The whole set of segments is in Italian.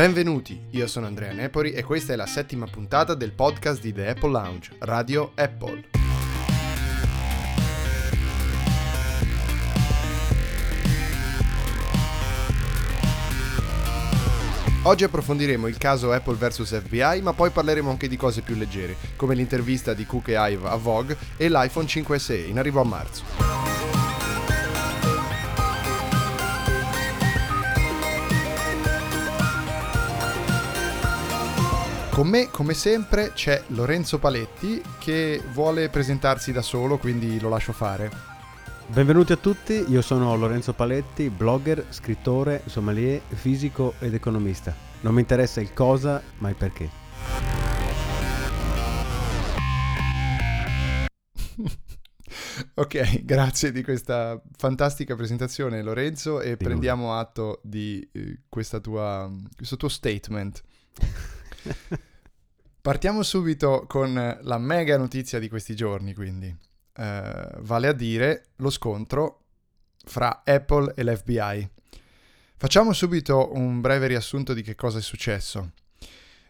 Benvenuti, io sono Andrea Nepori e questa è la settima puntata del podcast di The Apple Lounge, Radio Apple. Oggi approfondiremo il caso Apple vs FBI, ma poi parleremo anche di cose più leggere, come l'intervista di Cook e Ive a Vogue e l'iPhone 5SE in arrivo a marzo. Con me, come sempre, c'è Lorenzo Paletti che vuole presentarsi da solo, quindi lo lascio fare. Benvenuti a tutti, io sono Lorenzo Paletti, blogger, scrittore, sommelier, fisico ed economista. Non mi interessa il cosa, ma il perché. ok, grazie di questa fantastica presentazione Lorenzo e di prendiamo nulla. atto di eh, tua, questo tuo statement. Partiamo subito con la mega notizia di questi giorni, quindi, uh, vale a dire lo scontro fra Apple e l'FBI. Facciamo subito un breve riassunto di che cosa è successo.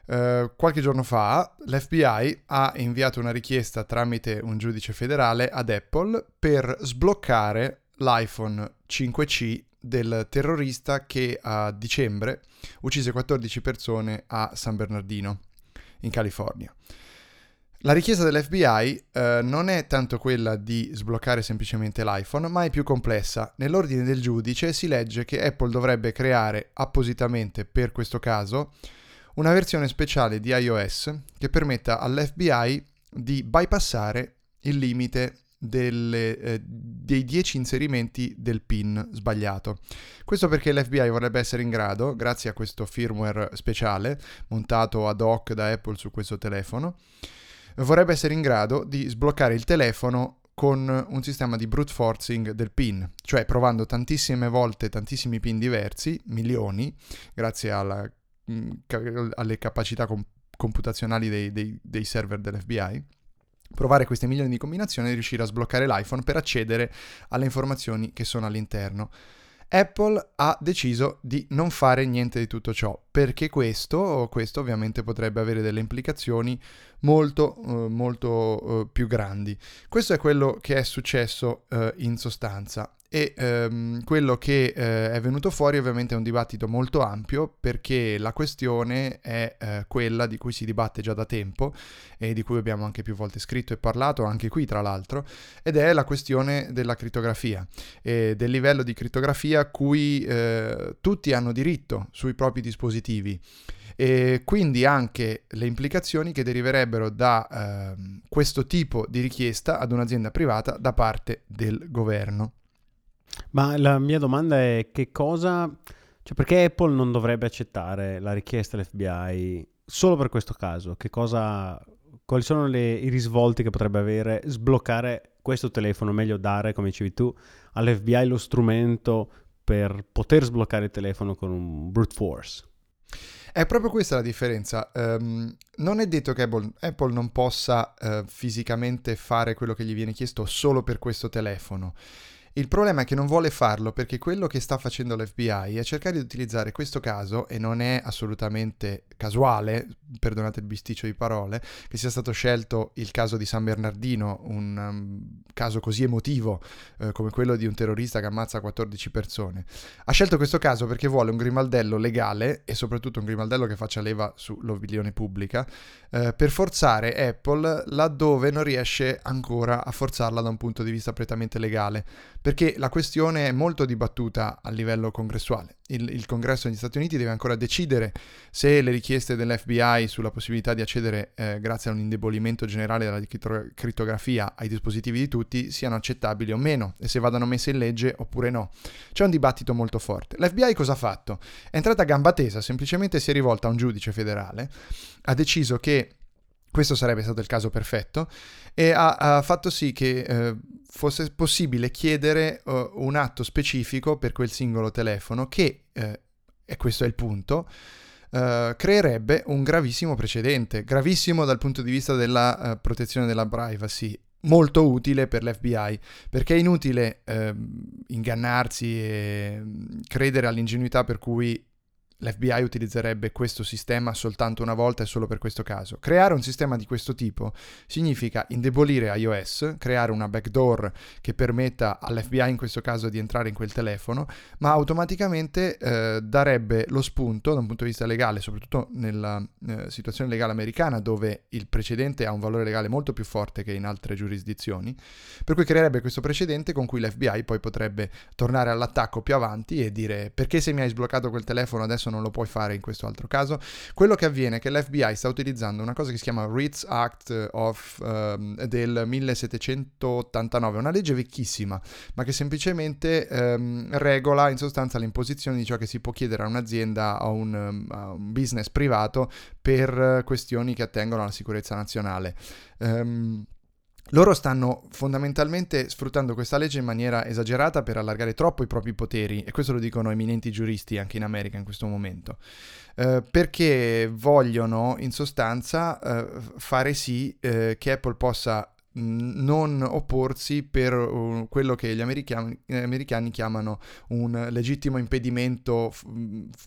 Uh, qualche giorno fa l'FBI ha inviato una richiesta tramite un giudice federale ad Apple per sbloccare l'iPhone 5C del terrorista che a dicembre uccise 14 persone a San Bernardino in California. La richiesta dell'FBI eh, non è tanto quella di sbloccare semplicemente l'iPhone, ma è più complessa. Nell'ordine del giudice si legge che Apple dovrebbe creare appositamente per questo caso una versione speciale di iOS che permetta all'FBI di bypassare il limite delle, eh, dei 10 inserimenti del PIN sbagliato. Questo perché l'FBI vorrebbe essere in grado, grazie a questo firmware speciale montato ad hoc da Apple su questo telefono, vorrebbe essere in grado di sbloccare il telefono con un sistema di brute forcing del PIN, cioè provando tantissime volte tantissimi PIN diversi, milioni, grazie alla, mm, alle capacità computazionali dei, dei, dei server dell'FBI provare queste milioni di combinazioni e riuscire a sbloccare l'iPhone per accedere alle informazioni che sono all'interno. Apple ha deciso di non fare niente di tutto ciò, perché questo, questo ovviamente potrebbe avere delle implicazioni molto, eh, molto eh, più grandi. Questo è quello che è successo eh, in sostanza e ehm, quello che eh, è venuto fuori ovviamente è un dibattito molto ampio perché la questione è eh, quella di cui si dibatte già da tempo e di cui abbiamo anche più volte scritto e parlato, anche qui tra l'altro, ed è la questione della crittografia e del livello di crittografia a cui eh, tutti hanno diritto sui propri dispositivi e quindi anche le implicazioni che deriverebbero da eh, questo tipo di richiesta ad un'azienda privata da parte del governo. Ma la mia domanda è che cosa... Cioè perché Apple non dovrebbe accettare la richiesta dell'FBI solo per questo caso? Che cosa... Quali sono le, i risvolti che potrebbe avere sbloccare questo telefono, meglio dare, come dicevi tu, all'FBI lo strumento per poter sbloccare il telefono con un brute force? È proprio questa la differenza. Um, non è detto che Apple, Apple non possa uh, fisicamente fare quello che gli viene chiesto solo per questo telefono. Il problema è che non vuole farlo perché quello che sta facendo l'FBI è cercare di utilizzare questo caso, e non è assolutamente casuale, perdonate il bisticcio di parole, che sia stato scelto il caso di San Bernardino, un um, caso così emotivo eh, come quello di un terrorista che ammazza 14 persone. Ha scelto questo caso perché vuole un grimaldello legale e soprattutto un grimaldello che faccia leva sull'opinione pubblica eh, per forzare Apple laddove non riesce ancora a forzarla da un punto di vista prettamente legale perché la questione è molto dibattuta a livello congressuale. Il, il, congresso degli Stati Uniti deve ancora decidere se le richieste dell'FBI sulla possibilità di accedere eh, grazie a un indebolimento generale della crittografia ai dispositivi di tutti siano accettabili o meno e se vadano messe in legge oppure no. C'è un dibattito molto forte. L'FBI cosa ha fatto? È entrata a gamba tesa, semplicemente si è rivolta a un giudice federale, ha deciso che questo sarebbe stato il caso perfetto. E ha, ha fatto sì che eh, fosse possibile chiedere uh, un atto specifico per quel singolo telefono che, eh, e questo è il punto, uh, creerebbe un gravissimo precedente, gravissimo dal punto di vista della uh, protezione della privacy, molto utile per l'FBI, perché è inutile ingannarsi e mm, credere all'ingenuità per cui l'FBI utilizzerebbe questo sistema soltanto una volta e solo per questo caso. Creare un sistema di questo tipo significa indebolire iOS, creare una backdoor che permetta all'FBI in questo caso di entrare in quel telefono, ma automaticamente eh, darebbe lo spunto da un punto di vista legale, soprattutto nella eh, situazione legale americana dove il precedente ha un valore legale molto più forte che in altre giurisdizioni, per cui creerebbe questo precedente con cui l'FBI poi potrebbe tornare all'attacco più avanti e dire perché se mi hai sbloccato quel telefono adesso non lo puoi fare in questo altro caso. Quello che avviene è che l'FBI sta utilizzando una cosa che si chiama RITS Act of, uh, del 1789, una legge vecchissima, ma che semplicemente um, regola in sostanza l'imposizione di ciò che si può chiedere a un'azienda o un, um, a un business privato per questioni che attengono alla sicurezza nazionale. Um, loro stanno fondamentalmente sfruttando questa legge in maniera esagerata per allargare troppo i propri poteri, e questo lo dicono eminenti giuristi anche in America in questo momento, eh, perché vogliono in sostanza eh, fare sì eh, che Apple possa non opporsi per uh, quello che gli americani, americani, chiamano un legittimo impedimento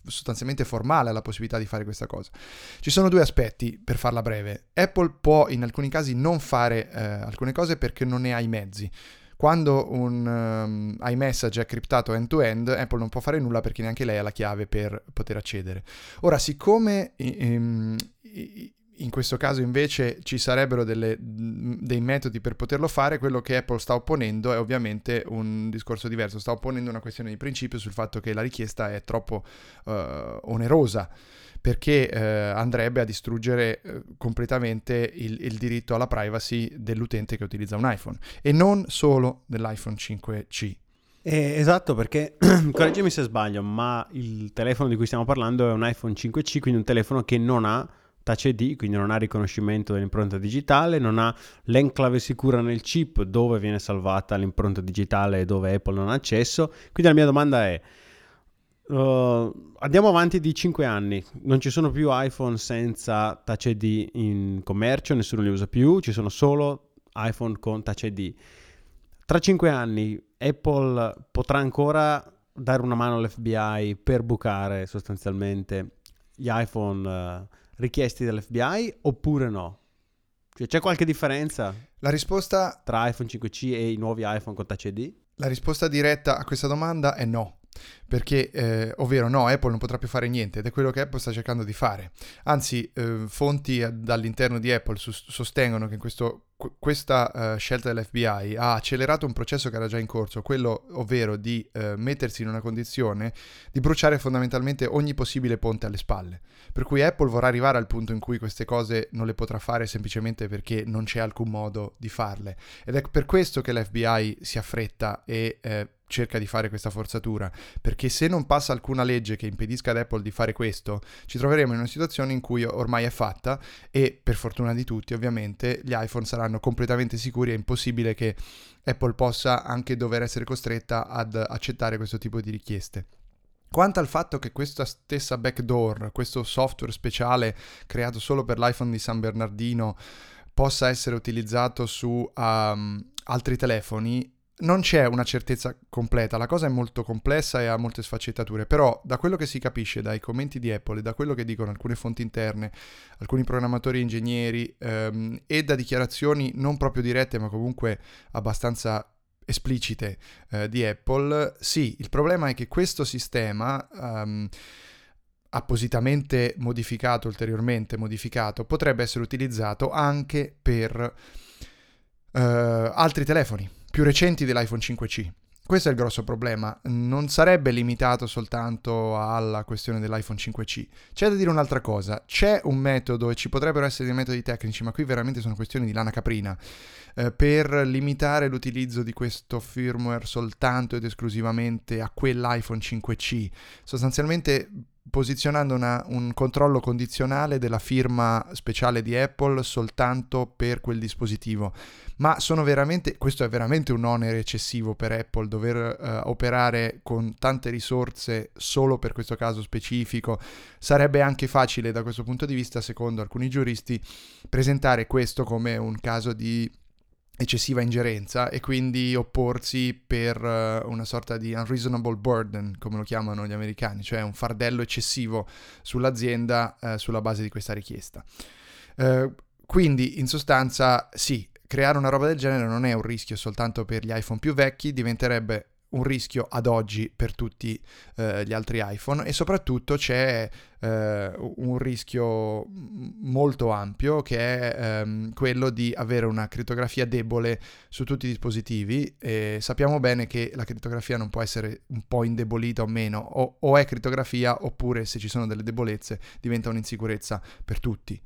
sostanzialmente formale alla possibilità di fare questa cosa. Ci sono due aspetti per farla breve. Apple può in alcuni casi non fare eh, alcune cose perché non ne ha i mezzi. Quando un um, iMessage è criptato end-to-end, Apple non può fare nulla perché neanche lei ha la chiave per poter accedere. Ora, siccome... Um, in questo caso invece ci sarebbero delle, dei metodi per poterlo fare, quello che Apple sta opponendo è ovviamente un discorso diverso, sta opponendo una questione di principio sul fatto che la richiesta è troppo uh, onerosa perché uh, andrebbe a distruggere uh, completamente il, il, diritto alla privacy dell'utente che utilizza un iPhone e non solo dell'iPhone 5C. Eh, esatto, perché correggimi se sbaglio, ma il telefono di cui stiamo parlando è un iPhone 5C, quindi un telefono che non ha Touch ID, quindi non ha riconoscimento dell'impronta digitale, non ha l'enclave sicura nel chip dove viene salvata l'impronta digitale e dove Apple non ha accesso. Quindi la mia domanda è, uh, andiamo avanti di 5 anni, non ci sono più iPhone senza Touch ID in commercio, nessuno li usa più, ci sono solo iPhone con Touch ID. Tra 5 anni Apple potrà ancora dare una mano all'FBI per bucare sostanzialmente gli iPhone... Uh, richiesti dall'FBI oppure no? Cioè, c'è qualche differenza? La risposta tra iPhone 5C e i nuovi iPhone con Touch ID? La risposta diretta a questa domanda è no. Perché, eh, ovvero no, Apple non potrà più fare niente ed è quello che Apple sta cercando di fare. Anzi, eh, fonti dall'interno di Apple sostengono che questo questa uh, scelta dell'FBI ha accelerato un processo che era già in corso, quello ovvero di uh, mettersi in una condizione di bruciare fondamentalmente ogni possibile ponte alle spalle. Per cui Apple vorrà arrivare al punto in cui queste cose non le potrà fare semplicemente perché non c'è alcun modo di farle. Ed è per questo che l'FBI si affretta e eh, cerca di fare questa forzatura, perché se non passa alcuna legge che impedisca ad Apple di fare questo, ci troveremo in una situazione in cui ormai è fatta e per fortuna di tutti ovviamente gli iPhone saranno completamente sicuri, è impossibile che Apple possa anche dover essere costretta ad accettare questo tipo di richieste. Quanto al fatto che questa stessa backdoor, questo software speciale creato solo per l'iPhone di San Bernardino, possa essere utilizzato su um, altri telefoni, non c'è una certezza completa, la cosa è molto complessa e ha molte sfaccettature, però da quello che si capisce dai commenti di Apple e da quello che dicono alcune fonti interne, alcuni programmatori ingegneri ehm, e da dichiarazioni non proprio dirette ma comunque abbastanza esplicite eh, di Apple, sì, il problema è che questo sistema... Um, appositamente modificato, ulteriormente modificato, potrebbe essere utilizzato anche per uh, altri telefoni più recenti dell'iPhone 5C. Questo è il grosso problema, non sarebbe limitato soltanto alla questione dell'iPhone 5C. C'è da dire un'altra cosa, c'è un metodo e ci potrebbero essere dei metodi tecnici, ma qui veramente sono questioni di lana caprina, eh, per limitare l'utilizzo di questo firmware soltanto ed esclusivamente a quell'iPhone 5C. Sostanzialmente posizionando una, un controllo condizionale della firma speciale di Apple soltanto per quel dispositivo. Ma questo è veramente un onere eccessivo per Apple dover uh, operare con tante risorse solo per questo caso specifico. Sarebbe anche facile da questo punto di vista, secondo alcuni giuristi, presentare questo come un caso di eccessiva ingerenza e quindi opporsi per uh, una sorta di unreasonable burden, come lo chiamano gli americani, cioè un fardello eccessivo sull'azienda uh, sulla base di questa richiesta. Uh, quindi in sostanza sì, creare una roba del genere non è un rischio soltanto per gli iPhone più vecchi, diventerebbe un rischio ad oggi per tutti eh, gli altri iPhone e soprattutto c'è eh, un rischio molto ampio che è ehm, quello di avere una crittografia debole su tutti i dispositivi e sappiamo bene che la crittografia non può essere un po' indebolita o meno o, o è crittografia oppure se ci sono delle debolezze diventa un'insicurezza per tutti.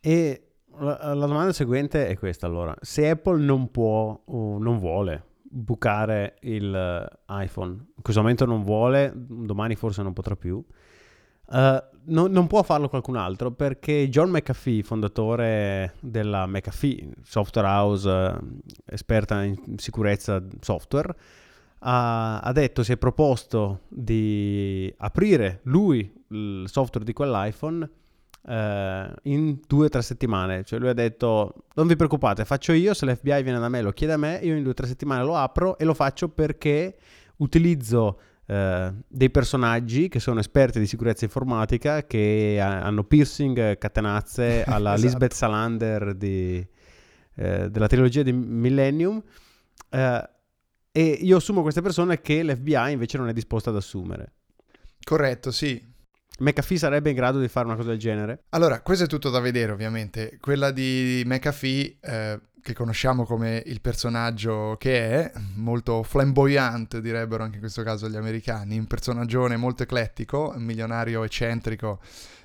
E la, la domanda seguente è questa allora, se Apple non può o non vuole bucare il eh, iPhone. In questo momento non vuole, domani forse non potrà più. Uh, no, non può farlo qualcun altro perché John McAfee, fondatore della McAfee Software House, uh, esperta in sicurezza software, ha, ha, detto, si è proposto di aprire lui il software di quell'iPhone eh, in due o tre settimane. Cioè lui ha detto non vi preoccupate, faccio io, se l'FBI viene da me lo chiede a me, io in due o tre settimane lo apro e lo faccio perché utilizzo eh, dei personaggi che sono esperti di sicurezza informatica, che hanno piercing, catenazze alla esatto. Lisbeth Salander di, eh, della trilogia di Millennium. Eh, e io assumo queste persone che l'FBI invece non è disposta ad assumere. Corretto, sì. McAfee sarebbe in grado di fare una cosa del genere? Allora, questo è tutto da vedere ovviamente. Quella di McAfee, eh, che conosciamo come il personaggio che è, molto flamboyant direbbero anche in questo caso gli americani, un personaggio molto eclettico, un milionario eccentrico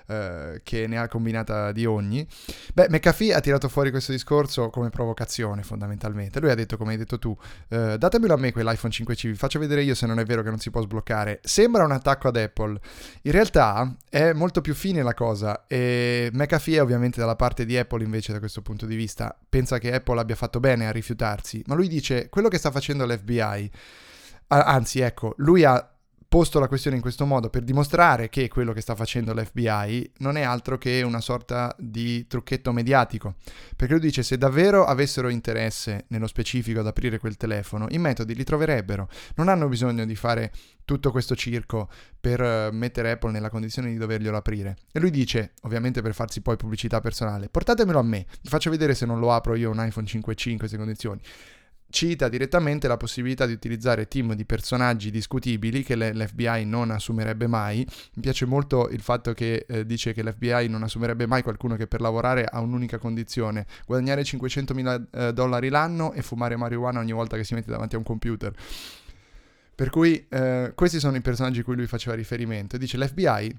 eh, che ne ha combinata di ogni. Beh, McAfee ha tirato fuori questo discorso come provocazione fondamentalmente. Lui ha detto, come hai detto tu, eh, datemelo a me quell'iPhone 5C, vi faccio vedere io se non è vero che non si può sbloccare. Sembra un attacco ad Apple. In realtà è molto più fine la cosa e McAfee è ovviamente dalla parte di Apple invece da questo punto di vista. Pensa che Apple abbia fatto bene a rifiutarsi, ma lui dice quello che sta facendo l'FBI anzi ecco, lui ha posto la questione in questo modo per dimostrare che quello che sta facendo l'FBI non è altro che una sorta di trucchetto mediatico. Perché lui dice se davvero avessero interesse nello specifico ad aprire quel telefono, i metodi li troverebbero. Non hanno bisogno di fare tutto questo circo per eh, mettere Apple nella condizione di doverglielo aprire. E lui dice, ovviamente per farsi poi pubblicità personale, portatemelo a me, vi faccio vedere se non lo apro io un iPhone 5C in queste condizioni cita direttamente la possibilità di utilizzare team di personaggi discutibili che l'FBI non assumerebbe mai. Mi piace molto il fatto che eh, dice che l'FBI non assumerebbe mai qualcuno che per lavorare ha un'unica condizione, guadagnare 500.000 eh, dollari l'anno e fumare marijuana ogni volta che si mette davanti a un computer. Per cui eh, questi sono i personaggi a cui lui faceva riferimento. Dice l'FBI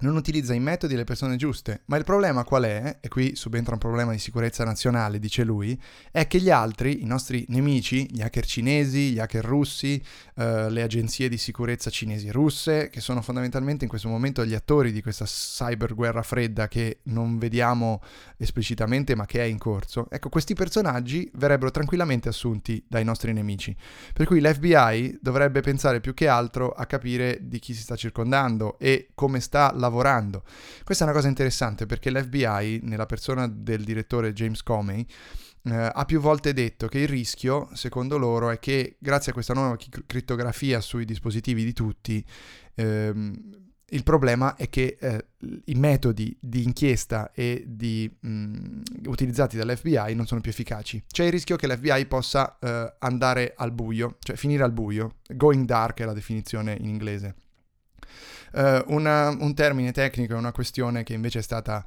non utilizza i metodi e le persone giuste. Ma il problema qual è? E qui subentra un problema di sicurezza nazionale, dice lui, è che gli altri, i nostri nemici, gli hacker cinesi, gli hacker russi, eh, le agenzie di sicurezza cinesi e russe, che sono fondamentalmente in questo momento gli attori di questa cyber guerra fredda che non vediamo esplicitamente ma che è in corso, ecco, questi personaggi verrebbero tranquillamente assunti dai nostri nemici. Per cui l'FBI dovrebbe pensare più che altro a capire di chi si sta circondando e come sta lavorando lavorando. Questa è una cosa interessante perché l'FBI, nella persona del direttore James Comey, eh, ha più volte detto che il rischio, secondo loro, è che grazie a questa nuova crittografia sui dispositivi di tutti, ehm, il problema è che eh, i metodi di inchiesta e di, mh, utilizzati dall'FBI non sono più efficaci. C'è il rischio che l'FBI possa eh, andare al buio, cioè finire al buio. Going dark è la definizione in inglese. Uh, una, un termine tecnico è una questione che invece è stata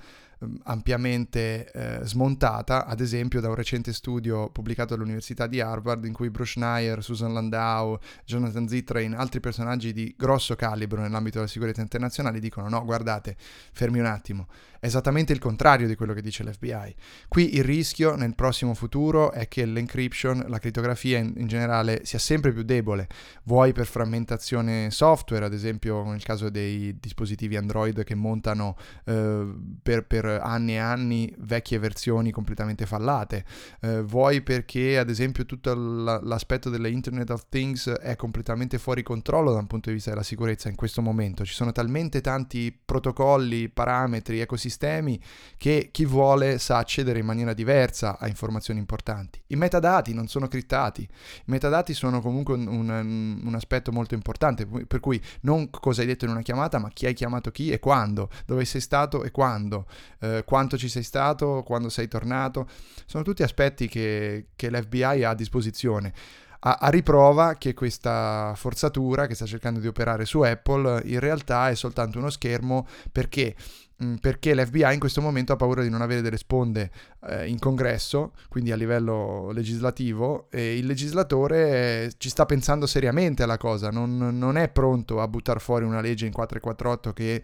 ampiamente uh, smontata, ad esempio da un recente studio pubblicato all'Università di Harvard in cui Bruce Schneier, Susan Landau, Jonathan Zittrain, altri personaggi di grosso calibro nell'ambito della sicurezza internazionale dicono no, guardate, fermi un attimo, esattamente il contrario di quello che dice l'FBI. Qui il rischio nel prossimo futuro è che l'encryption, la crittografia in, in generale, sia sempre più debole, vuoi per frammentazione software, ad esempio nel caso dei dispositivi Android che montano eh, per, per anni e anni vecchie versioni completamente fallate, eh, vuoi perché ad esempio tutto l'aspetto delle Internet of Things è completamente fuori controllo da un punto di vista della sicurezza in questo momento, ci sono talmente tanti protocolli, parametri, ecosistemi che chi vuole sa accedere in maniera diversa a informazioni importanti. I metadati non sono crittati, i metadati sono comunque un, un, un aspetto molto importante, per cui non cosa hai detto in una chiamata, ma chi hai chiamato chi e quando, dove sei stato e quando, eh, quanto ci sei stato, quando sei tornato, sono tutti aspetti che, che l'FBI ha a disposizione. A, riprova che questa forzatura che sta cercando di operare su Apple in realtà è soltanto uno schermo perché Mm, perché l'FBI in questo momento ha paura di non avere delle sponde eh, in congresso, quindi a livello legislativo, e il legislatore eh, ci sta pensando seriamente alla cosa, non, non è pronto a buttare fuori una legge in 448 che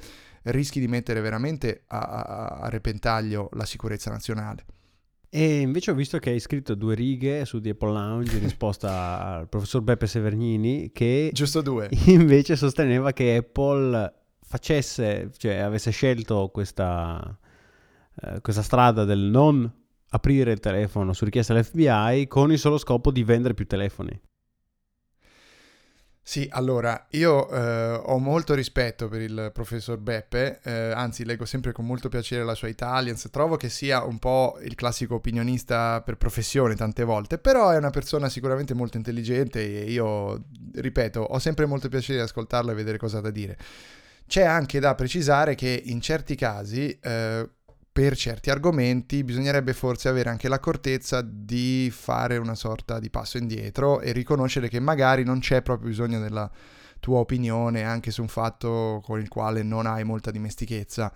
rischi di mettere veramente a, a, a repentaglio la sicurezza nazionale. E invece ho visto che hai scritto due righe su The Apple Lounge in risposta al professor Beppe Severnini che Giusto due. invece sosteneva che Apple facesse, cioè avesse scelto questa, eh, questa strada del non aprire il telefono su richiesta dell'FBI con il solo scopo di vendere più telefoni. Sì, allora, io eh, ho molto rispetto per il professor Beppe, eh, anzi leggo sempre con molto piacere la sua Italians, trovo che sia un po' il classico opinionista per professione tante volte, però è una persona sicuramente molto intelligente e io, ripeto, ho sempre molto piacere di ascoltarlo e vedere cosa ha da dire. C'è anche da precisare che in certi casi, eh, per certi argomenti, bisognerebbe forse avere anche l'accortezza di fare una sorta di passo indietro e riconoscere che magari non c'è proprio bisogno della tua opinione anche su un fatto con il quale non hai molta dimestichezza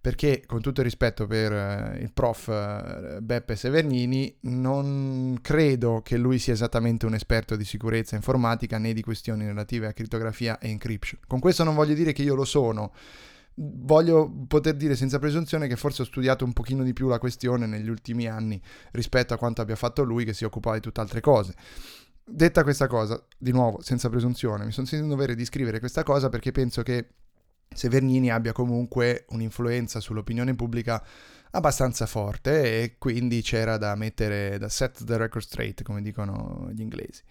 perché con tutto il rispetto per eh, il prof eh, Beppe Severnini, non credo che lui sia esattamente un esperto di sicurezza informatica né di questioni relative a crittografia e encryption. Con questo non voglio dire che io lo sono, voglio poter dire senza presunzione che forse ho studiato un pochino di più la questione negli ultimi anni rispetto a quanto abbia fatto lui che si occupava di tutt'altre cose. Detta questa cosa, di nuovo, senza presunzione, mi sono sentito in dovere di scrivere questa cosa perché penso che Severnini abbia comunque un'influenza sull'opinione pubblica abbastanza forte e quindi c'era da mettere, da set the record straight, come dicono gli inglesi.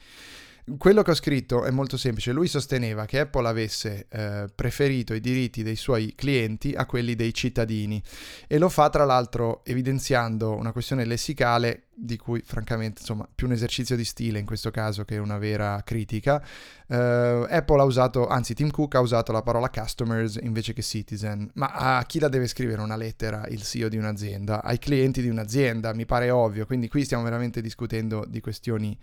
Quello che ho scritto è molto semplice, lui sosteneva che Apple avesse eh, preferito i diritti dei suoi clienti a quelli dei cittadini e lo fa tra l'altro evidenziando una questione lessicale di cui francamente insomma più un esercizio di stile in questo caso che una vera critica. Uh, Apple ha usato, anzi Tim Cook ha usato la parola customers invece che citizen, ma a chi la deve scrivere una lettera il CEO di un'azienda? Ai clienti di un'azienda, mi pare ovvio, quindi qui stiamo veramente discutendo di questioni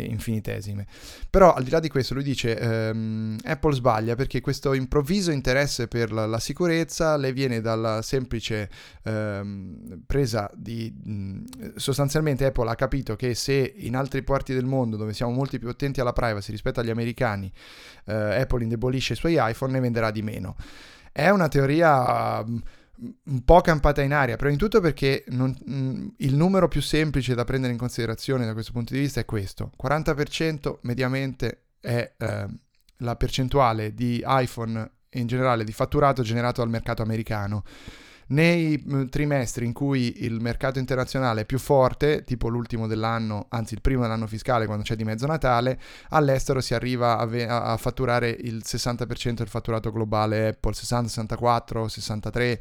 infinitesime. Però al di là di questo lui dice ehm, Apple sbaglia perché questo improvviso interesse per la, la sicurezza le viene dalla semplice ehm, presa di... Mh, sostanzialmente Apple ha capito che se in altri parti del mondo dove siamo molti più attenti alla privacy rispetto agli americani eh, Apple indebolisce i suoi iPhone ne venderà di meno. È una teoria... Mh, un po' campata in aria, prima di tutto perché non, mm, il numero più semplice da prendere in considerazione da questo punto di vista è questo. 40% mediamente è eh, la percentuale di iPhone in generale di fatturato generato dal mercato americano nei mm, trimestri in cui il mercato internazionale è più forte, tipo l'ultimo dell'anno, anzi il primo dell'anno fiscale quando c'è di mezzo Natale, all'estero si arriva a, ve- a fatturare il 60% del fatturato globale Apple, 60, 64, 63.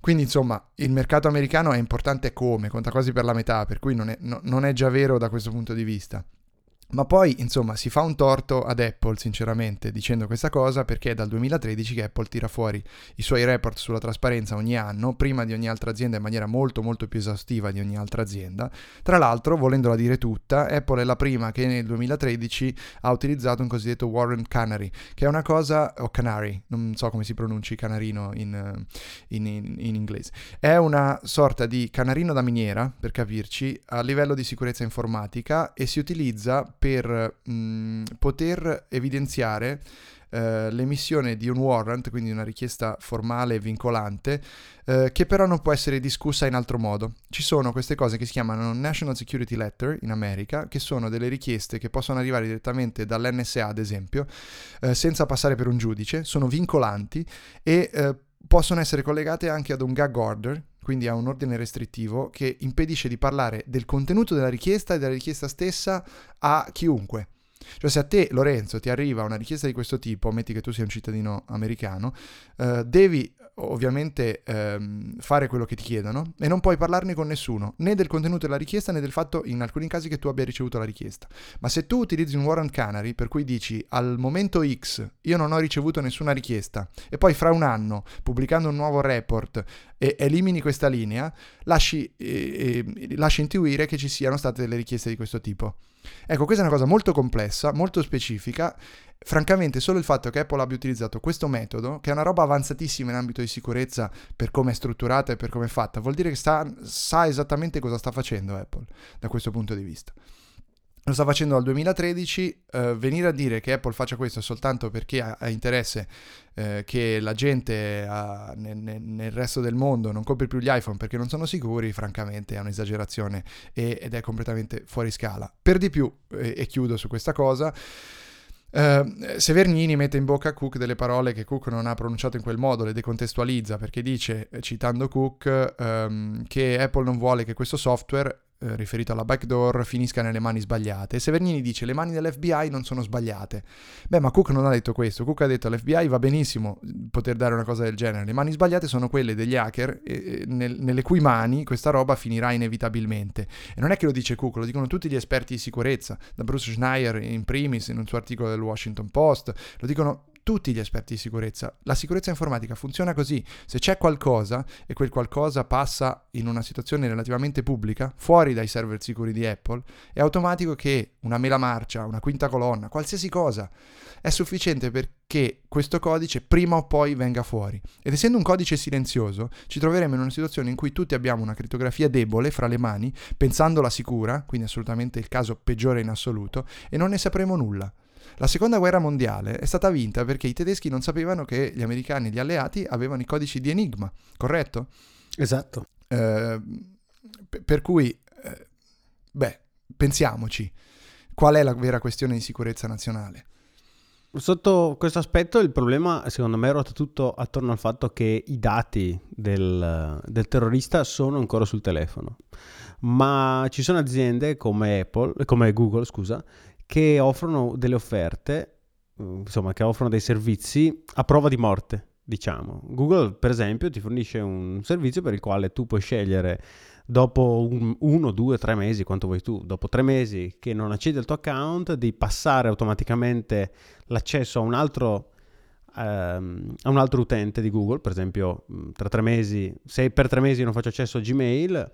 Quindi insomma il mercato americano è importante come, conta quasi per la metà, per cui non è, no, non è già vero da questo punto di vista. Ma poi, insomma, si fa un torto ad Apple, sinceramente, dicendo questa cosa perché è dal 2013 che Apple tira fuori i suoi report sulla trasparenza ogni anno, prima di ogni altra azienda in maniera molto molto più esaustiva di ogni altra azienda. Tra l'altro, volendola dire tutta, Apple è la prima che nel 2013 ha utilizzato un cosiddetto Warren Canary, che è una cosa, o Canary, non so come si pronunci canarino in, in, in, in inglese, è una sorta di canarino da miniera, per capirci, a livello di sicurezza informatica e si utilizza per mh, mm, poter evidenziare Uh, l'emissione di un warrant, quindi una richiesta formale e vincolante, uh, che però non può essere discussa in altro modo. Ci sono queste cose che si chiamano National Security Letter in America, che sono delle richieste che possono arrivare direttamente dall'NSA, ad esempio, uh, senza passare per un giudice, sono vincolanti e possono essere collegate anche ad un gag order, quindi ha un ordine restrittivo che impedisce di parlare del contenuto della richiesta e della richiesta stessa a chiunque. Cioè se a te, Lorenzo, ti arriva una richiesta di questo tipo, metti che tu sia un cittadino americano, eh, devi ovviamente ehm, fare quello che ti chiedono e non puoi parlarne con nessuno, né del contenuto della richiesta né del fatto in alcuni casi che tu abbia ricevuto la richiesta. Ma se tu utilizzi un warrant canary per cui dici al momento X io non ho ricevuto nessuna richiesta e poi fra un anno pubblicando un nuovo report e elimini questa linea, lasci, eh, eh, lasci intuire che ci siano state delle richieste di questo tipo. Ecco, questa è una cosa molto complessa, molto specifica. Francamente, solo il fatto che Apple abbia utilizzato questo metodo, che è una roba avanzatissima in ambito di sicurezza per come è strutturata e per come è fatta, vuol dire che sta, sa esattamente cosa sta facendo Apple da questo punto di vista lo sta facendo dal 2013, eh, venire a dire che Apple faccia questo soltanto perché ha, ha interesse eh, che la gente ha, nel, nel, resto del mondo non compri più gli iPhone perché non sono sicuri, francamente è un'esagerazione e, ed è completamente fuori scala. Per di più, e, e chiudo su questa cosa, Uh, Severnini mette in bocca a Cook delle parole che Cook non ha pronunciato in quel modo, le decontestualizza perché dice, citando Cook, um, che Apple non vuole che questo software eh, riferito alla backdoor finisca nelle mani sbagliate. E Severnini dice le mani dell'FBI non sono sbagliate. Beh, ma Cook non ha detto questo. Cook ha detto all'FBI va benissimo poter dare una cosa del genere. Le mani sbagliate sono quelle degli hacker eh, nel, nelle cui mani questa roba finirà inevitabilmente. E non è che lo dice Cook, lo dicono tutti gli esperti di sicurezza, da Bruce Schneier in primis in un suo articolo del Washington Post, lo dicono tutti gli esperti di sicurezza. La sicurezza informatica funziona così. Se c'è qualcosa e quel qualcosa passa in una situazione relativamente pubblica, fuori dai server sicuri di Apple, è automatico che una mela marcia, una quinta colonna, qualsiasi cosa, è sufficiente perché questo codice prima o poi venga fuori. Ed essendo un codice silenzioso, ci troveremo in una situazione in cui tutti abbiamo una crittografia debole fra le mani, pensandola sicura, quindi assolutamente il caso peggiore in assoluto, e non ne sapremo nulla. La seconda guerra mondiale è stata vinta perché i tedeschi non sapevano che gli americani e gli alleati avevano i codici di Enigma, corretto? Esatto. Eh, per cui, eh, beh, pensiamoci, qual è la vera questione di sicurezza nazionale? Sotto questo aspetto il problema secondo me ruota tutto attorno al fatto che i dati del, del, terrorista sono ancora sul telefono, ma ci sono aziende come Apple, come Google scusa, che offrono delle offerte, mm, insomma, che offrono dei servizi a prova di morte, diciamo. Google, per esempio, ti fornisce un servizio per il quale tu puoi scegliere dopo un, uno, due, tre mesi, quanto vuoi tu, dopo tre mesi che non accedi al tuo account, di passare automaticamente l'accesso a un altro ehm, a un altro utente di Google, per esempio mm, tra tre mesi, se per tre mesi non faccio accesso a Gmail,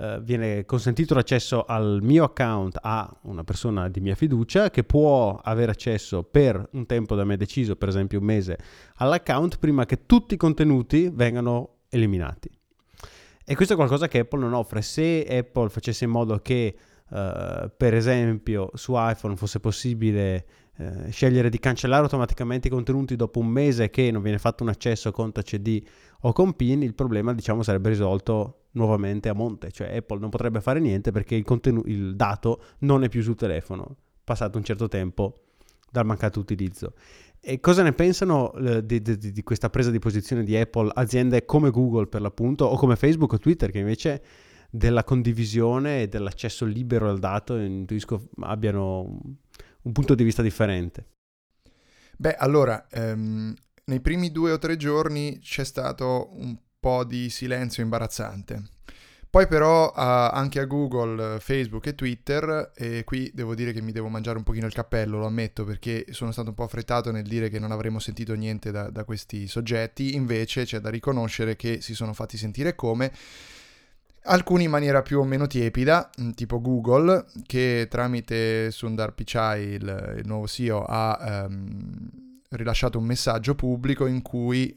eh, viene consentito l'accesso al mio account a una persona di mia fiducia che può avere accesso per un tempo da me deciso, per esempio un mese, all'account prima che tutti i contenuti vengano eliminati. E questo è qualcosa che Apple non offre. Se Apple facesse in modo che, uh, per esempio, su iPhone fosse possibile uh, scegliere di cancellare automaticamente i contenuti dopo un mese che non viene fatto un accesso con Touch ID o con PIN, il problema diciamo sarebbe risolto nuovamente a monte, cioè Apple non potrebbe fare niente perché il, contenu- il dato non è più sul telefono, passato un certo tempo dal mancato utilizzo. E cosa ne pensano eh, di, di, di, questa presa di posizione di Apple aziende come Google per l'appunto o come Facebook o Twitter che invece della condivisione e dell'accesso libero al dato intuisco abbiano un punto di vista differente? Beh, allora, ehm, nei primi due o tre giorni c'è stato un po' di silenzio imbarazzante. Poi però uh, anche a Google, Facebook e Twitter, e qui devo dire che mi devo mangiare un pochino il cappello, lo ammetto, perché sono stato un po' affrettato nel dire che non avremmo sentito niente da, da questi soggetti, invece c'è da riconoscere che si sono fatti sentire come alcuni in maniera più o meno tiepida, mm, tipo Google, che tramite Sundar Pichai, il, il nuovo CEO, ha um, rilasciato un messaggio pubblico in cui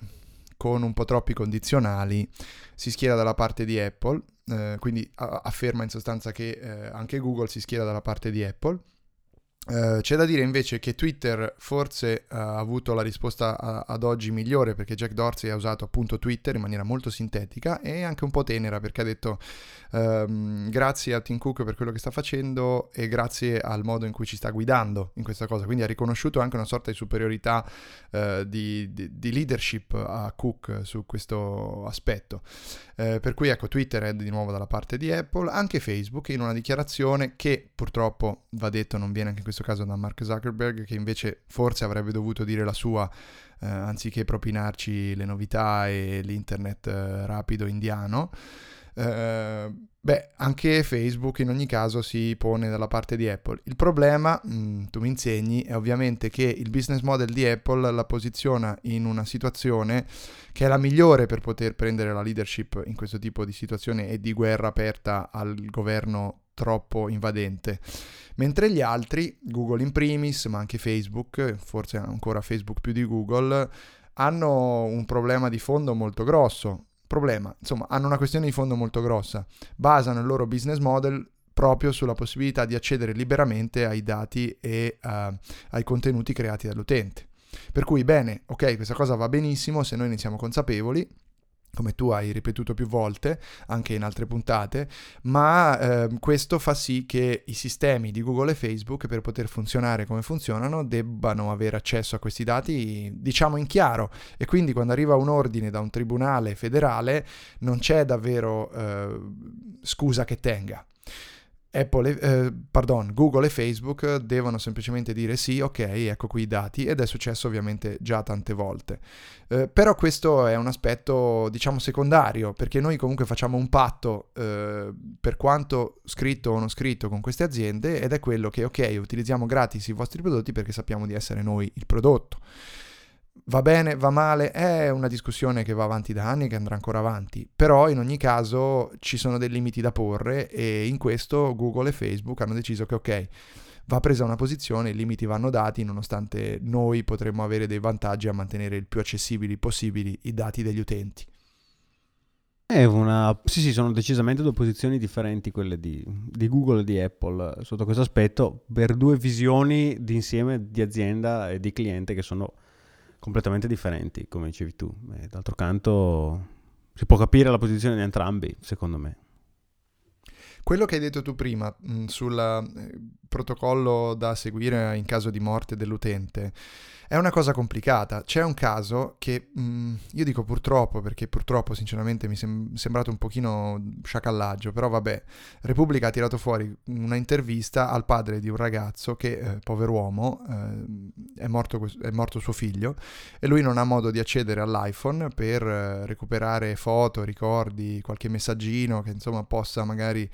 con un po' troppi condizionali, si schiera dalla parte di Apple, eh, quindi a- afferma in sostanza che eh, anche Google si schiera dalla parte di Apple. Uh, c'è da dire invece che Twitter forse uh, ha avuto la risposta a, ad oggi migliore perché Jack Dorsey ha usato appunto Twitter in maniera molto sintetica e anche un po' tenera perché ha detto um, grazie a Tim Cook per quello che sta facendo e grazie al modo in cui ci sta guidando in questa cosa, quindi ha riconosciuto anche una sorta di superiorità uh, di, di, di, leadership a Cook su questo aspetto. per cui ecco Twitter è di nuovo dalla parte di Apple, anche Facebook in una dichiarazione che purtroppo va detto non viene anche in questo caso da Mark Zuckerberg, che invece forse avrebbe dovuto dire la sua, eh, anziché propinarci le novità e l'internet eh, rapido indiano. Eh, beh, anche Facebook in ogni caso si pone dalla parte di Apple. Il problema, mh, mm, tu mi insegni, è ovviamente che il business model di Apple la posiziona in una situazione che è la migliore per poter prendere la leadership in questo tipo di situazione e di guerra aperta al governo troppo invadente. Mentre gli altri, Google in primis, ma anche Facebook, forse ancora Facebook più di Google, hanno un problema di fondo molto grosso. Problema, insomma, hanno una questione di fondo molto grossa. Basano il loro business model proprio sulla possibilità di accedere liberamente ai dati e uh, ai contenuti creati dall'utente. Per cui, bene, ok, questa cosa va benissimo se noi ne siamo consapevoli, come tu hai ripetuto più volte anche in altre puntate, ma eh, questo fa sì che i sistemi di Google e Facebook per poter funzionare come funzionano debbano avere accesso a questi dati diciamo in chiaro e quindi quando arriva un ordine da un tribunale federale non c'è davvero eh, scusa che tenga. Apple, eh, pardon, Google e Facebook devono semplicemente dire sì, ok, ecco qui i dati ed è successo ovviamente già tante volte. Eh, però questo è un aspetto diciamo secondario perché noi comunque facciamo un patto eh, per quanto scritto o non scritto con queste aziende ed è quello che ok, utilizziamo gratis i vostri prodotti perché sappiamo di essere noi il prodotto. Va bene, va male, è una discussione che va avanti da anni e che andrà ancora avanti, però in ogni caso ci sono dei limiti da porre e in questo Google e Facebook hanno deciso che ok, va presa una posizione, i limiti vanno dati nonostante noi potremmo avere dei vantaggi a mantenere il più accessibili possibili i dati degli utenti. È una... Sì, sì, sono decisamente due posizioni differenti quelle di, di, Google e di Apple sotto questo aspetto, per due visioni di insieme di azienda e di cliente che sono completamente differenti, come dicevi tu. E d'altro canto si può capire la posizione di entrambi, secondo me. Quello che hai detto tu prima mh, sul eh, protocollo da seguire in caso di morte dell'utente è una cosa complicata. C'è un caso che mh, io dico purtroppo, perché purtroppo sinceramente mi è sem- sembrato un pochino sciacallaggio, però vabbè, Repubblica ha tirato fuori una intervista al padre di un ragazzo che, eh, pover'uomo, eh, è, morto, è morto suo figlio e lui non ha modo di accedere all'iPhone per eh, recuperare foto, ricordi, qualche messaggino che insomma possa magari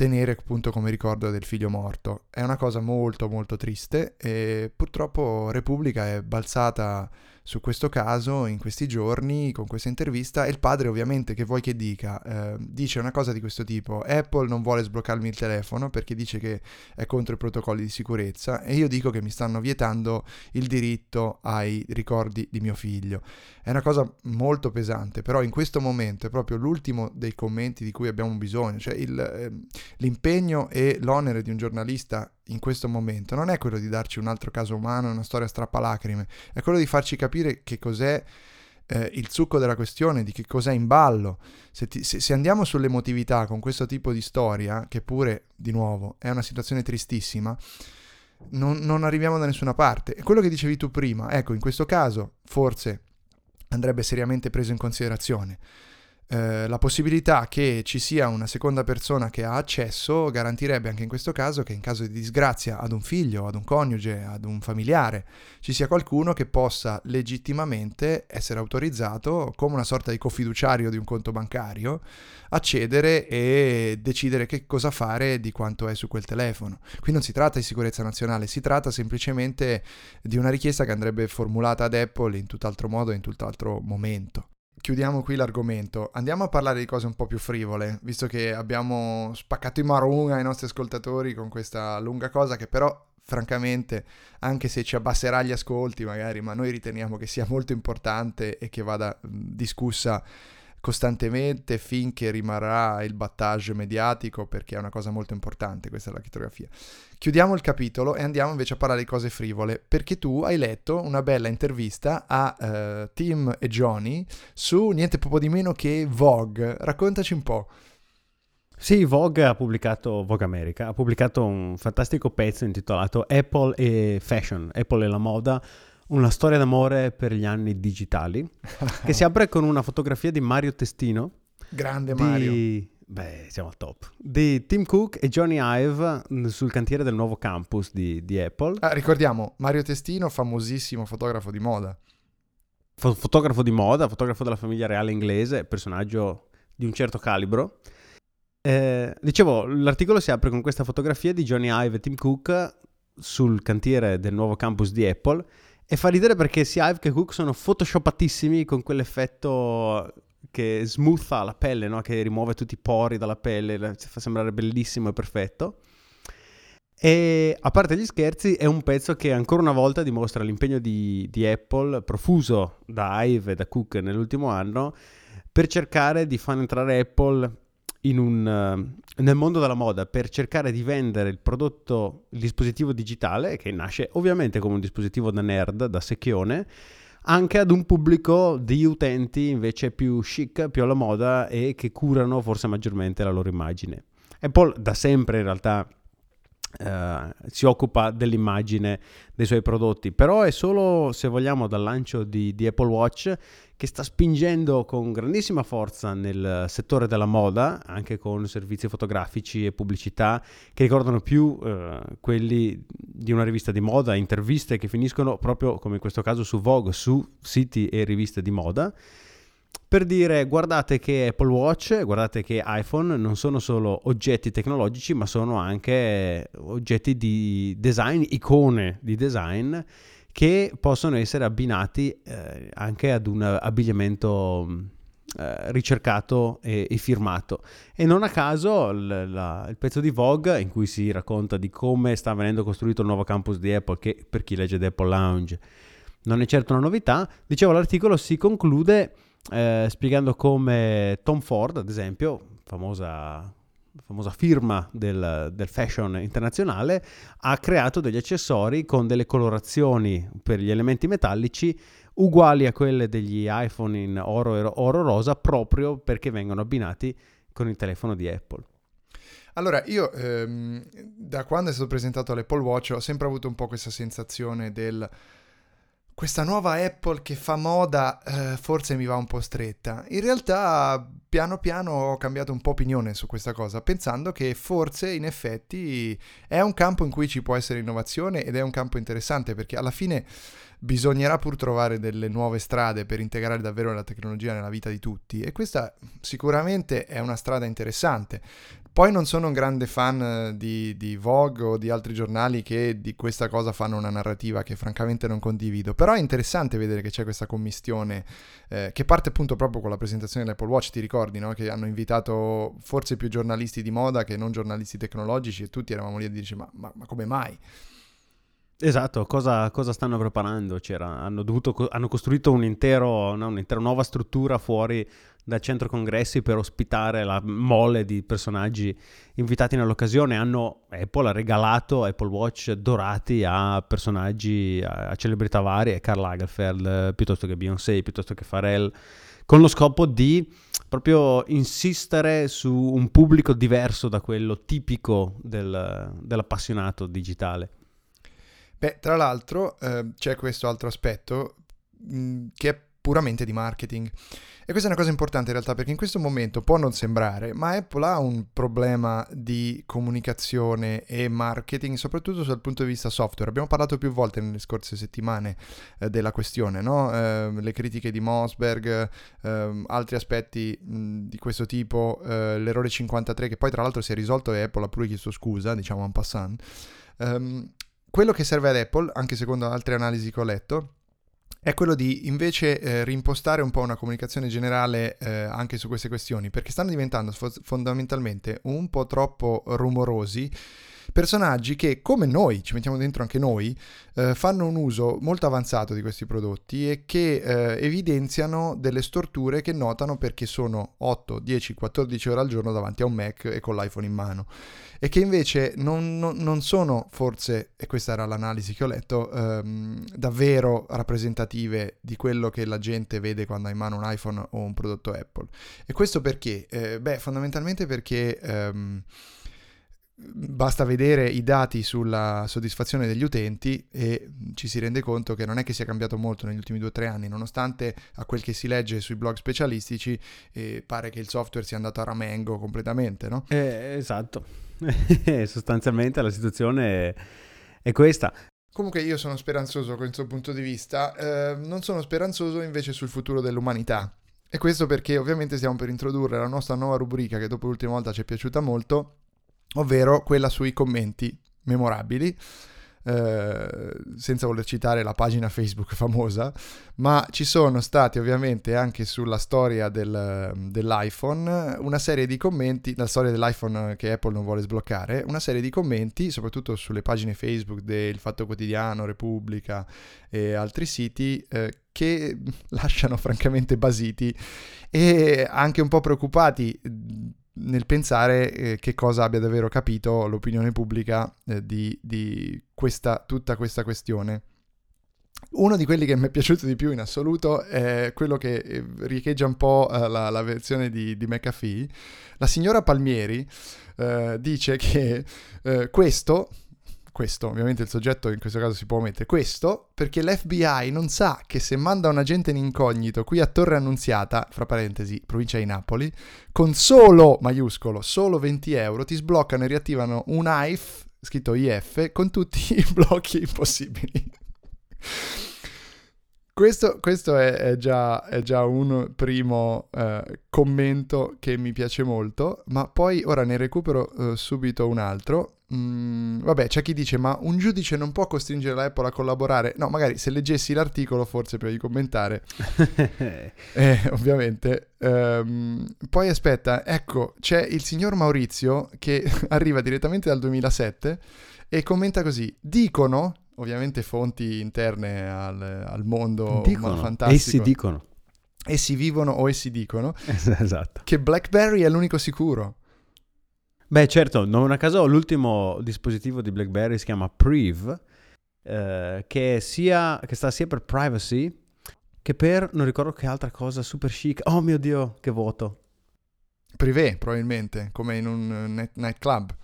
tenere appunto come ricordo del figlio morto. È una cosa molto molto triste e purtroppo Repubblica è balzata su questo caso in questi giorni con questa intervista e il padre ovviamente che vuoi che dica eh, dice una cosa di questo tipo Apple non vuole sbloccarmi il telefono perché dice che è contro i protocolli di sicurezza e io dico che mi stanno vietando il diritto ai ricordi di mio figlio. È una cosa molto pesante però in questo momento è proprio l'ultimo dei commenti di cui abbiamo bisogno cioè il, eh, l'impegno e l'onere di un giornalista in questo momento non è quello di darci un altro caso umano, una storia strappalacrime, è quello di farci capire che cos'è eh, il succo della questione, di che cos'è in ballo. Se, ti, se, se, andiamo sull'emotività con questo tipo di storia, che pure, di nuovo, è una situazione tristissima, non, non arriviamo da nessuna parte. E quello che dicevi tu prima, ecco, in questo caso forse andrebbe seriamente preso in considerazione. Eh, la possibilità che ci sia una seconda persona che ha accesso garantirebbe anche in questo caso che in caso di disgrazia ad un figlio, ad un coniuge, ad un familiare, ci sia qualcuno che possa legittimamente essere autorizzato come una sorta di cofiduciario di un conto bancario, accedere e decidere che cosa fare di quanto è su quel telefono. Qui non si tratta di sicurezza nazionale, si tratta semplicemente di una richiesta che andrebbe formulata ad Apple in tutt'altro modo e in tutt'altro momento chiudiamo qui l'argomento. Andiamo a parlare di cose un po' più frivole, visto che abbiamo spaccato i marunga ai nostri ascoltatori con questa lunga cosa che però francamente, anche se ci abbasserà gli ascolti magari, ma noi riteniamo che sia molto importante e che vada discussa costantemente finché rimarrà il battage mediatico perché è una cosa molto importante, questa è la crittografia. Chiudiamo il capitolo e andiamo invece a parlare di cose frivole, perché tu hai letto una bella intervista a uh, Tim e Johnny su niente poco di meno che Vogue. Raccontaci un po'. Sì, Vogue ha pubblicato, Vogue America, ha pubblicato un fantastico pezzo intitolato Apple e Fashion, Apple e la moda, una storia d'amore per gli anni digitali, che si apre con una fotografia di Mario Testino. Grande Mario. Di... Beh, siamo al top. Di Tim Cook e Johnny Ive sul cantiere del nuovo campus di, di Apple. Ah, ricordiamo, Mario Testino, famosissimo fotografo di moda. Fo- fotografo di moda, fotografo della famiglia reale inglese, personaggio di un certo calibro. Eh, dicevo, l'articolo si apre con questa fotografia di Johnny Ive e Tim Cook sul cantiere del nuovo campus di Apple e fa ridere perché sia Ive che Cook sono photoshopatissimi con quell'effetto che smootha la pelle, no? che rimuove tutti i pori dalla pelle, fa sembrare bellissimo e perfetto. E a parte gli scherzi, è un pezzo che ancora una volta dimostra l'impegno di, di Apple, profuso da Ive e da Cook nell'ultimo anno, per cercare di far entrare Apple un, uh, nel mondo della moda per cercare di vendere il prodotto, il dispositivo digitale, che nasce ovviamente come un dispositivo da nerd, da secchione, anche ad un pubblico di utenti invece più chic, più alla moda e che curano forse maggiormente la loro immagine. Apple da sempre in realtà Uh, si occupa dell'immagine dei suoi prodotti, però è solo se vogliamo dal lancio di, di, Apple Watch che sta spingendo con grandissima forza nel settore della moda, anche con servizi fotografici e pubblicità che ricordano più uh, quelli di una rivista di moda, interviste che finiscono proprio come in questo caso su Vogue, su siti e riviste di moda per dire guardate che Apple Watch, guardate che iPhone non sono solo oggetti tecnologici, ma sono anche oggetti di design, icone di design che possono essere abbinati eh, anche ad un abbigliamento eh, ricercato e, e, firmato. E non a caso l, la, il pezzo di Vogue in cui si racconta di come sta venendo costruito il nuovo campus di Apple, che per chi legge The Apple Lounge non è certo una novità, dicevo l'articolo si conclude eh, spiegando come Tom Ford, ad esempio, famosa, famosa firma del, del, fashion internazionale, ha creato degli accessori con delle colorazioni per gli elementi metallici uguali a quelle degli iPhone in oro e oro rosa proprio perché vengono abbinati con il telefono di Apple. Allora, io ehm, da quando è stato presentato l'Apple Watch ho sempre avuto un po' questa sensazione del questa nuova Apple che fa moda eh, forse mi va un po' stretta. In realtà piano piano ho cambiato un po' opinione su questa cosa, pensando che forse in effetti è un campo in cui ci può essere innovazione ed è un campo interessante perché alla fine bisognerà pur trovare delle nuove strade per integrare davvero la tecnologia nella vita di tutti e questa sicuramente è una strada interessante. Poi non sono un grande fan eh, di, di, Vogue o di altri giornali che di questa cosa fanno una narrativa che francamente non condivido, però è interessante vedere che c'è questa commistione eh, che parte appunto proprio con la presentazione dell'Apple Watch, ti ricordi, no? che hanno invitato forse più giornalisti di moda che non giornalisti tecnologici e tutti eravamo lì a dirci ma, ma, ma come mai? Esatto, cosa, cosa, stanno preparando? Hanno, dovuto, hanno, costruito un intero, no, un'intera nuova struttura fuori dal centro congressi per ospitare la mole di personaggi invitati nell'occasione. Hanno, Apple ha regalato Apple Watch dorati a personaggi, a, a celebrità varie, Karl Lagerfeld piuttosto che Beyoncé, piuttosto che Pharrell, con lo scopo di proprio insistere su un pubblico diverso da quello tipico del, dell'appassionato digitale. Beh, tra l'altro eh, c'è questo altro aspetto mh, mm, che è puramente di marketing. E questa è una cosa importante in realtà perché in questo momento può non sembrare, ma Apple ha un problema di comunicazione e marketing, soprattutto dal punto di vista software. Abbiamo parlato più volte nelle scorse settimane eh, della questione, no? eh, le critiche di Mosberg, eh, altri aspetti mh, di questo tipo, eh, l'errore 53 che poi tra l'altro si è risolto e Apple ha pure chiesto scusa, diciamo en passant. Um, quello che serve ad Apple, anche secondo altre analisi che ho letto, è quello di invece eh, rimpostare un po' una comunicazione generale eh, anche su queste questioni, perché stanno diventando fo- fondamentalmente un po' troppo rumorosi Personaggi che, come noi, ci mettiamo dentro anche noi, eh, fanno un uso molto avanzato di questi prodotti e che eh, evidenziano delle storture che notano perché sono 8, 10, 14 ore al giorno davanti a un Mac e con l'iPhone in mano e che invece non, non, non sono forse, e questa era l'analisi che ho letto, ehm, davvero rappresentative di quello che la gente vede quando ha in mano un iPhone o un prodotto Apple. E questo perché? Eh, beh, fondamentalmente perché... Ehm, basta vedere i dati sulla soddisfazione degli utenti e ci si rende conto che non è che sia cambiato molto negli ultimi due o tre anni, nonostante a quel che si legge sui blog specialistici eh, pare che il software sia andato a ramengo completamente, no? Eh, esatto. sostanzialmente la situazione è questa. Comunque io sono speranzoso con il questo punto di vista, eh, non sono speranzoso invece sul futuro dell'umanità. E questo perché ovviamente stiamo per introdurre la nostra nuova rubrica che dopo l'ultima volta ci è piaciuta molto, ovvero quella sui commenti memorabili. Eh, senza voler citare la pagina Facebook famosa, ma ci sono stati ovviamente anche sulla storia del, dell'iPhone una serie di commenti, la storia dell'iPhone che Apple non vuole sbloccare, una serie di commenti, soprattutto sulle pagine Facebook del Fatto Quotidiano, Repubblica e altri siti, eh, che lasciano francamente basiti e anche un po' preoccupati nel pensare eh, che cosa abbia davvero capito l'opinione pubblica eh, di, di questa, tutta questa questione. Uno di quelli che mi è piaciuto di più in assoluto è quello che eh, riecheggia un po' eh, la, la versione di, di, McAfee. La signora Palmieri eh, dice che eh, questo, questo, ovviamente il soggetto in questo caso si può omettere, questo perché l'FBI non sa che se manda un agente in incognito qui a Torre Annunziata, fra parentesi, provincia di Napoli, con solo, maiuscolo, solo 20 euro ti sbloccano e riattivano un IF, scritto IF, con tutti i blocchi possibili. Questo, questo è, è, già, è, già, un primo eh, commento che mi piace molto, ma poi ora ne recupero eh, subito un altro. Mm, vabbè, c'è chi dice, ma un giudice non può costringere la Apple a collaborare? No, magari se leggessi l'articolo forse prima di commentare. eh, ovviamente. Um, poi aspetta, ecco, c'è il signor Maurizio che arriva direttamente dal 2007 e commenta così, dicono, ovviamente fonti interne al, al mondo dicono, fantastico. Essi dicono. Essi vivono o essi dicono. esatto. Che BlackBerry è l'unico sicuro. Beh, certo, non a caso l'ultimo dispositivo di BlackBerry si chiama Priv, eh, che, sia, che sta sia per privacy che per, non ricordo che altra cosa, super chic. Oh mio Dio, che voto. Privé, probabilmente, come in un nightclub.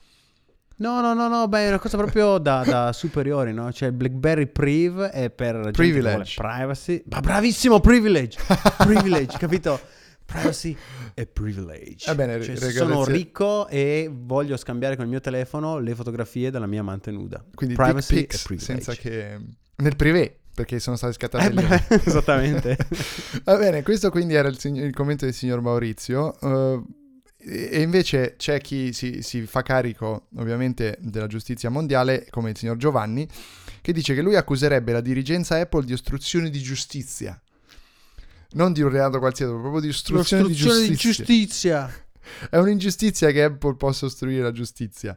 No, no, no, no, beh, è una cosa proprio da, da superiori, no? Cioè, BlackBerry Priv è per privilege. privacy. Ma bravissimo, privilege! privilege, capito? Privacy e privilege. Va bene, cioè, sono ricco e voglio scambiare con il mio telefono le fotografie della mia amante nuda. Quindi privacy e privilege. Senza che... Nel privé, perché sono state scattate eh, beh, Esattamente. Va bene, questo quindi era il, il commento del signor Maurizio. Uh, e invece c'è chi si, si, fa carico ovviamente della giustizia mondiale, come il signor Giovanni, che dice che lui accuserebbe la dirigenza Apple di ostruzione di giustizia. Non di un reato qualsiasi, proprio di ostruzione, di giustizia. di giustizia. È un'ingiustizia che Apple possa ostruire la giustizia.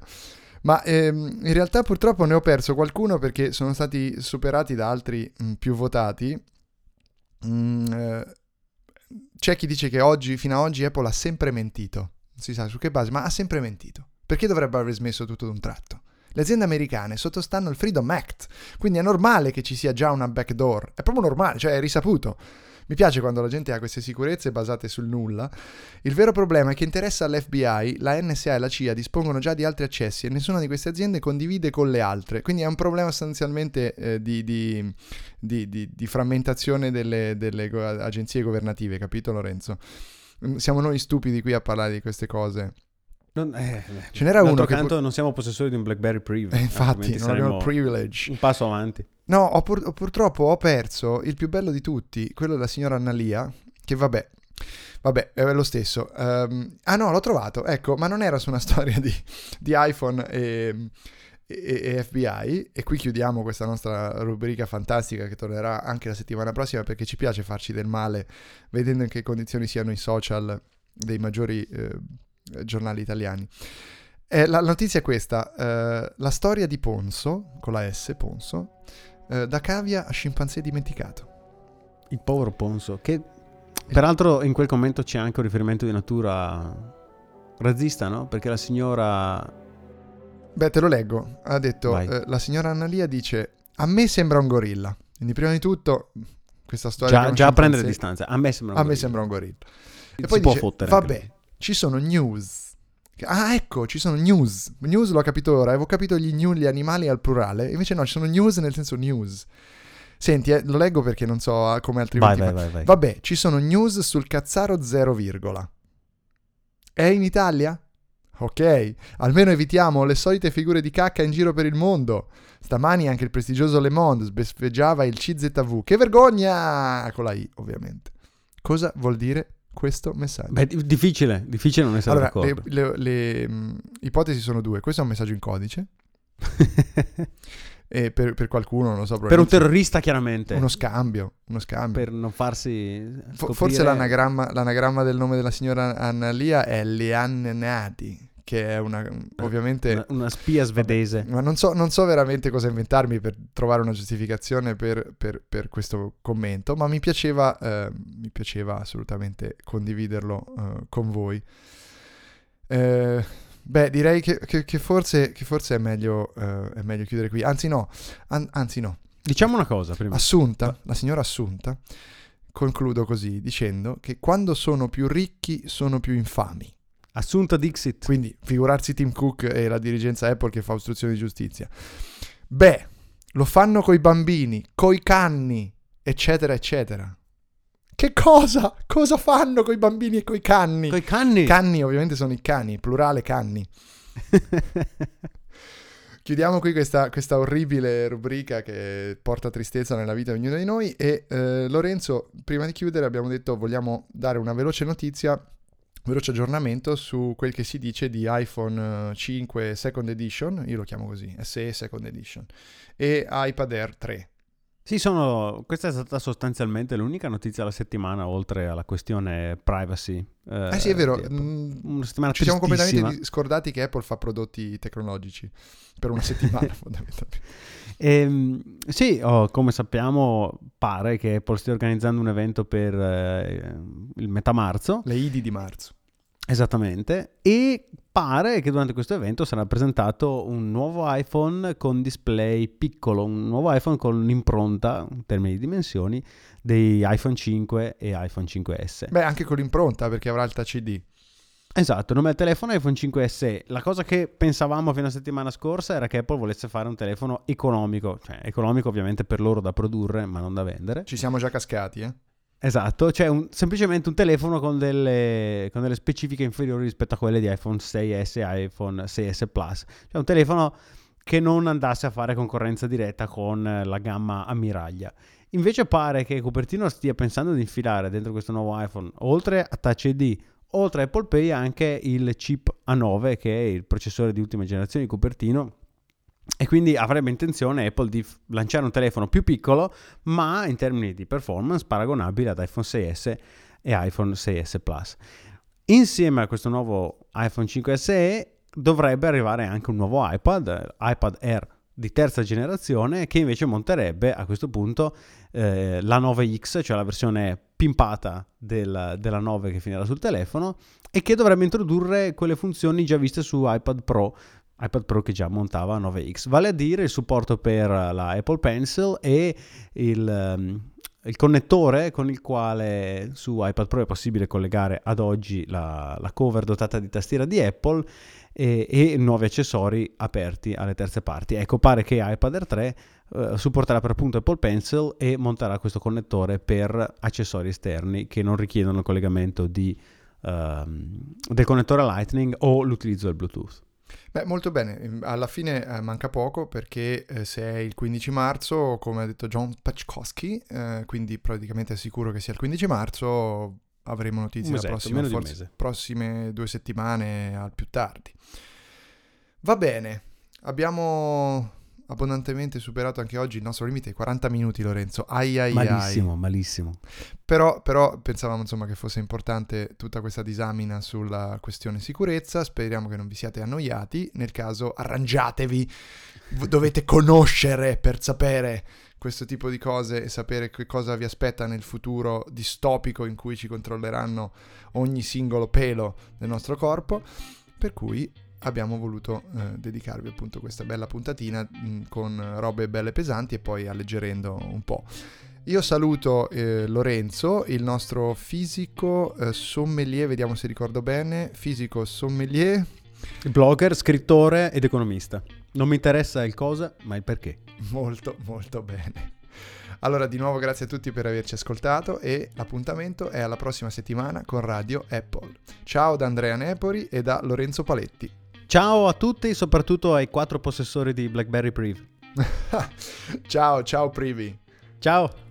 Ma ehm, in realtà purtroppo ne ho perso qualcuno perché sono stati superati da altri mh, più votati. Mm, eh, c'è chi dice che oggi, fino ad oggi, Apple ha sempre mentito non si sa su che base, ma ha sempre mentito. Perché dovrebbe aver smesso tutto d'un tratto? Le aziende americane sottostanno al Freedom Act, quindi è normale che ci sia già una backdoor, è proprio normale, cioè è risaputo. Mi piace quando la gente ha queste sicurezze basate sul nulla. Il vero problema è che interessa all'FBI, la NSA e la CIA dispongono già di altri accessi e nessuna di queste aziende condivide con le altre. Quindi è un problema sostanzialmente eh, di, di, di, di, frammentazione delle, delle agenzie governative, capito Lorenzo? Mm, siamo noi stupidi qui a parlare di queste cose. Non, eh, Ce n'era uno che... Canto, non siamo possessori di un BlackBerry Priv. Eh, infatti, non abbiamo privilege. Un passo avanti. No, ho pur, purtroppo ho perso il più bello di tutti, quello della signora Annalia, che vabbè, Vabbè, è lo stesso. Um, ah no, l'ho trovato, ecco, ma non era su una storia di, di iPhone e, e, e, FBI. E qui chiudiamo questa nostra rubrica fantastica che tornerà anche la settimana prossima perché ci piace farci del male vedendo in che condizioni siano i social dei maggiori eh, giornali italiani. Eh, la, notizia è questa, eh, la storia di Ponzo, con la S, Ponzo, eh, da cavia a scimpanzé dimenticato. Il povero Ponzo, che peraltro in quel commento c'è anche un riferimento di natura razzista, no? Perché la signora... Beh, te lo leggo. Ha detto, Vai. eh, la signora Annalia dice, a me sembra un gorilla. Quindi prima di tutto, questa storia... Già, già a prendere distanza. A me sembra un A me gorilla. sembra un gorilla. E Si poi può dice, fottere anche vabbè, lui. ci sono news. Ah, ecco, ci sono news. News l'ho capito ora. Avevo capito gli new, gli animali al plurale. Invece no, ci sono news nel senso news. Senti, eh, lo leggo perché non so ah, come Vai, altrimenti... vai, fa- vai, vai. Vabbè, ci sono news sul cazzaro 0, virgola. È in Italia? Ok, almeno evitiamo le solite figure di cacca in giro per il mondo. Stamani anche il prestigioso Le Monde sbeffeggiava il CZV. Che vergogna! Con la I, ovviamente. Cosa vuol dire questo messaggio? Beh, di- difficile, difficile non essere allora, le, d'accordo. le- le, mh, ipotesi sono due. Questo è un messaggio in codice. E per, per qualcuno, non lo so, per un terrorista chiaramente. uno scambio. Uno scambio. Per non farsi... Scoprire- Forse l'anagramma, l'anagramma del nome della signora Annalia è Leanne Nati, che è una, ovviamente... Una, una spia svedese. Ma non so, non so veramente cosa inventarmi per trovare una giustificazione per, per- per questo commento, ma mi piaceva, eh, mi piaceva assolutamente condividerlo eh, con voi. Eh, beh, direi che, che- che forse, che forse è, meglio, eh, è meglio chiudere qui. Anzi no, an- anzi no. Diciamo una cosa prima. Assunta, la signora Assunta, concludo così dicendo che quando sono più ricchi sono più infami. Assunta Dixit. Quindi figurarsi Tim Cook e la dirigenza Apple che fa ostruzione di giustizia. Beh, lo fanno coi bambini, coi canni, eccetera, eccetera. Che cosa? Cosa fanno coi bambini e coi canni? Coi canni. Canni ovviamente sono i cani, plurale canni. Chiudiamo qui questa, questa orribile rubrica che porta tristezza nella vita di ognuno di noi e eh, Lorenzo, prima di chiudere abbiamo detto vogliamo dare una veloce notizia, veloce aggiornamento su quel che si dice di iPhone eh, 5 Second Edition, io lo chiamo così, SE Second Edition, e iPad Air 3. Sì, sono... questa è stata sostanzialmente l'unica notizia della settimana, oltre alla questione privacy. Eh sì, è vero, mm, Una settimana ci siamo completamente scordati che Apple fa prodotti tecnologici per una settimana fondamentalmente. Ehm, sì, oh, come sappiamo, pare che Apple stia organizzando un evento per eh, il metà marzo. Le IDI di marzo. Esattamente, e pare che durante questo evento sarà presentato un nuovo iPhone con display piccolo, un nuovo iPhone con un'impronta, in termini di dimensioni, dei iPhone 5 e iPhone 5S. Beh, anche con l'impronta perché avrà il Touch ID. Esatto, il nome del telefono iPhone 5S. La cosa che pensavamo fino a settimana scorsa era che Apple volesse fare un telefono economico, cioè economico ovviamente per loro da produrre, ma non da vendere. Ci siamo già cascati, eh? Esatto, cioè semplicemente un telefono con delle, con delle specifiche inferiori rispetto a quelle di iPhone 6S e iPhone 6S Plus. Cioè un telefono che non andasse a fare concorrenza diretta con la gamma ammiraglia. Invece pare che Cupertino stia pensando di infilare dentro questo nuovo iPhone, oltre a Touch ID, oltre a Apple Pay, anche il chip A9, che è il processore di ultima generazione di Cupertino. E quindi avrebbe intenzione Apple di f- lanciare un telefono più piccolo, ma in termini di performance paragonabile ad iPhone 6S e iPhone 6S Plus. Insieme a questo nuovo iPhone 5SE dovrebbe arrivare anche un nuovo iPad, iPad Air di terza generazione, che invece monterebbe a questo punto eh, la 9X, cioè la versione pimpata del- della 9 che finirà sul telefono, e che dovrebbe introdurre quelle funzioni già viste su iPad Pro, iPad Pro che già montava 9X, vale a dire il supporto per la Apple Pencil e il, ehm, il connettore con il quale su iPad Pro è possibile collegare ad oggi la, la cover dotata di tastiera di Apple e, e nuovi accessori aperti alle terze parti. Ecco, pare che iPad Air 3 eh, supporterà per appunto Apple Pencil e monterà questo connettore per accessori esterni che non richiedono il collegamento di, ehm, del connettore Lightning o l'utilizzo del Bluetooth. Beh, molto bene. Ehm, Alla fine eh, manca poco perché eh, se è il 15 marzo, come ha detto John Pachkowski, eh, quindi praticamente è sicuro che sia il 15 marzo, avremo notizie la prossima, forse prossime due settimane al più tardi. Va bene, abbiamo, abbondantemente superato anche oggi il nostro limite, 40 minuti Lorenzo, ai ai malissimo, ai. malissimo. Però, però pensavamo insomma che fosse importante tutta questa disamina sulla questione sicurezza, speriamo che non vi siate annoiati, nel caso arrangiatevi, dovete conoscere per sapere questo tipo di cose e sapere che cosa vi aspetta nel futuro distopico in cui ci controlleranno ogni singolo pelo del nostro corpo, per cui abbiamo voluto eh, dedicarvi appunto questa bella puntatina mh, con robe belle pesanti e poi alleggerendo un po'. Io saluto eh, Lorenzo, il nostro fisico eh, sommelier, vediamo se ricordo bene, fisico sommelier. Blogger, scrittore ed economista. Non mi interessa il cosa, ma il perché. Molto, molto bene. Allora, di nuovo grazie a tutti per averci ascoltato e l'appuntamento è alla prossima settimana con Radio Apple. Ciao da Andrea Nepori e da Lorenzo Paletti. Ciao a tutti, soprattutto ai quattro possessori di BlackBerry Priv. ciao, ciao Privi. Ciao.